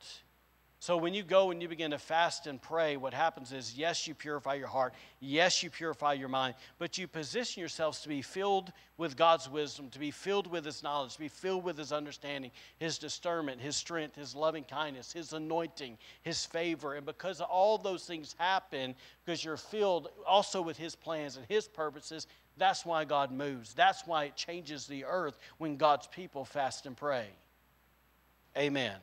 So when you go and you begin to fast and pray, what happens is, yes, you purify your heart. Yes, you purify your mind. But you position yourselves to be filled with God's wisdom, to be filled with His knowledge, to be filled with His understanding, His discernment, His strength, His loving kindness, His anointing, His favor. And because all those things happen, because you're filled also with His plans and His purposes, that's why God moves. That's why it changes the earth when God's people fast and pray. Amen.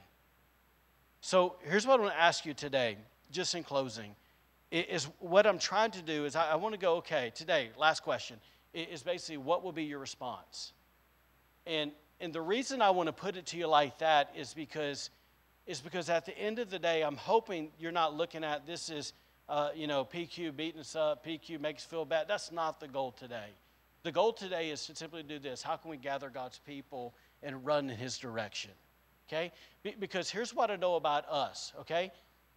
So here's what I want to ask you today, just in closing. Is what I'm trying to do is I, want to go, okay, today, last question, is basically what will be your response? And and the reason I want to put it to you like that is because is because at the end of the day, I'm hoping you're not looking at this as uh, you know, PQ beating us up, PQ makes us feel bad. That's not the goal today. The goal today is to simply do this. How can we gather God's people and run in His direction? Okay? because here's what I know about us, okay?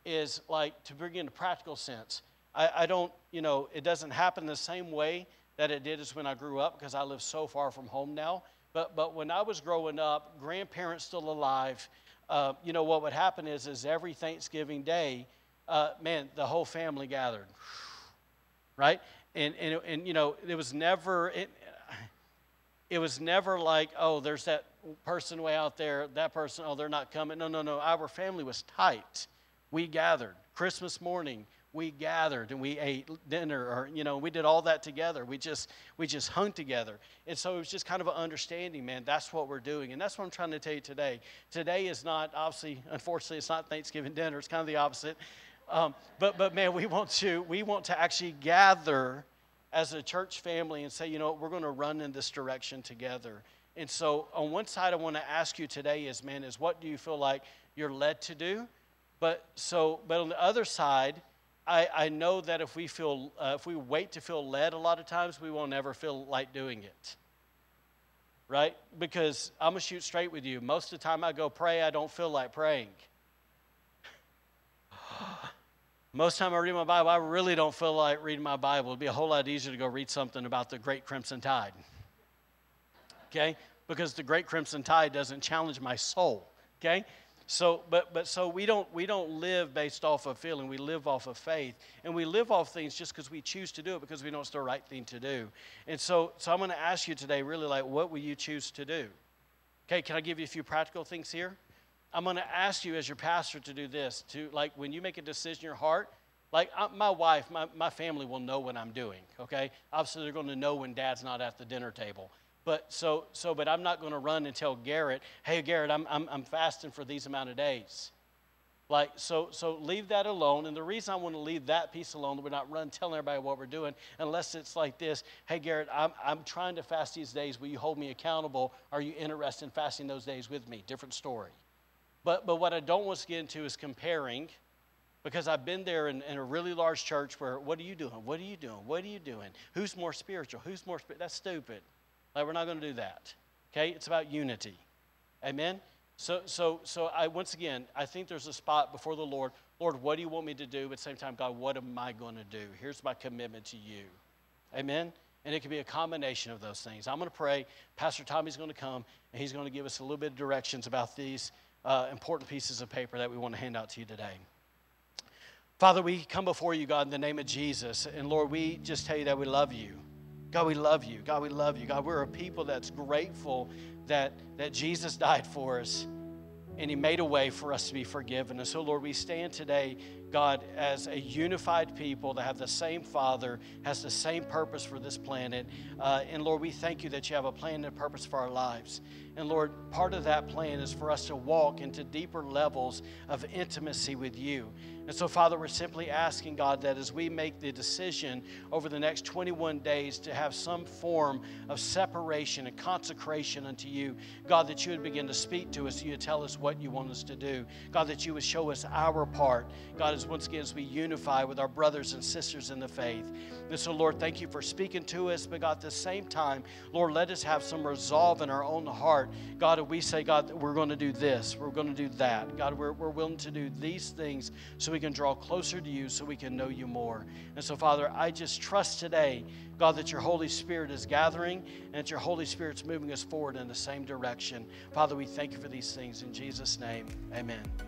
Is like to bring in a practical sense. I, I don't, you know, it doesn't happen the same way that it did as when I grew up because I live so far from home now. But, but when I was growing up, grandparents still alive, uh, you know, what would happen is, is every Thanksgiving day, uh, man, the whole family gathered, right? And, and, and you know, it was never, it, it was never like, oh, there's that person way out there, that person, oh, they're not coming. No, no, no. Our family was tight. We gathered. Christmas morning, we gathered and we ate dinner or you know we did all that together we just we just hung together and so it was just kind of an understanding man that's what we're doing and that's what i'm trying to tell you today today is not obviously unfortunately it's not thanksgiving dinner it's kind of the opposite um, but but man we want to we want to actually gather as a church family and say you know we're going to run in this direction together and so on one side i want to ask you today is man is what do you feel like you're led to do but so but on the other side I, I know that if we feel, uh, if we wait to feel led a lot of times, we won't ever feel like doing it. Right? Because I'm going to shoot straight with you. Most of the time I go pray, I don't feel like praying. *sighs* Most of the time I read my Bible, I really don't feel like reading my Bible. It'd be a whole lot easier to go read something about the Great Crimson Tide. Okay? Because the Great Crimson Tide doesn't challenge my soul. Okay? So, but, but so we don't, we don't live based off of feeling. We live off of faith. And we live off things just because we choose to do it because we know it's the right thing to do. And so, so I'm going to ask you today, really, like, what will you choose to do? Okay, can I give you a few practical things here? I'm going to ask you as your pastor to do this. To like, when you make a decision in your heart, like uh, my wife, my, my family will know what I'm doing. Okay, obviously they're going to know when Dad's not at the dinner table. But so, so but I'm not going to run and tell Garrett, hey, Garrett, I'm, I'm, I'm fasting for these amount of days. Like, so, so leave that alone. And the reason I want to leave that piece alone, we're not running telling everybody what we're doing, unless it's like this hey, Garrett, I'm, I'm trying to fast these days. Will you hold me accountable? Are you interested in fasting those days with me? Different story. But, but what I don't want to get into is comparing because I've been there in, in, a really large church where, what are you doing? What are you doing? What are you doing? Who's more spiritual? Who's more? That's stupid. Like, we're not going to do that. Okay? It's about unity. Amen? So, so, so I, once again, I think there's a spot before the Lord. Lord, what do you want me to do? But at the same time, God, what am I going to do? Here's my commitment to you. Amen? And it can be a combination of those things. I'm going to pray. Pastor Tommy's going to come, and he's going to give us a little bit of directions about these uh, important pieces of paper that we want to hand out to you today. Father, we come before you, God, in the name of Jesus. And Lord, we just tell you that we love you. God, we love you. God, we love you. God, we're a people that's grateful that, that Jesus died for us and he made a way for us to be forgiven. And so, Lord, we stand today God, as a unified people that have the same Father, has the same purpose for this planet. Uh, and Lord, we thank you that you have a plan and a purpose for our lives. And Lord, part of that plan is for us to walk into deeper levels of intimacy with you. And so, Father, we're simply asking, God, that as we make the decision over the next 21 days to have some form of separation and consecration unto you, God, that you would begin to speak to us, you would tell us what you want us to do. God, that you would show us our part. God, once again as we unify with our brothers and sisters in the faith. And so, Lord, thank you for speaking to us, but God, at the same time, Lord, let us have some resolve in our own heart. God, we say, God, we're going to do this, we're going to do that. God, we're, we're willing to do these things so we can draw closer to you, so we can know you more. And so, Father, I just trust today, God, that your Holy Spirit is gathering and that your Holy Spirit's moving us forward in the same direction. Father, we thank you for these things. In Jesus' name, amen.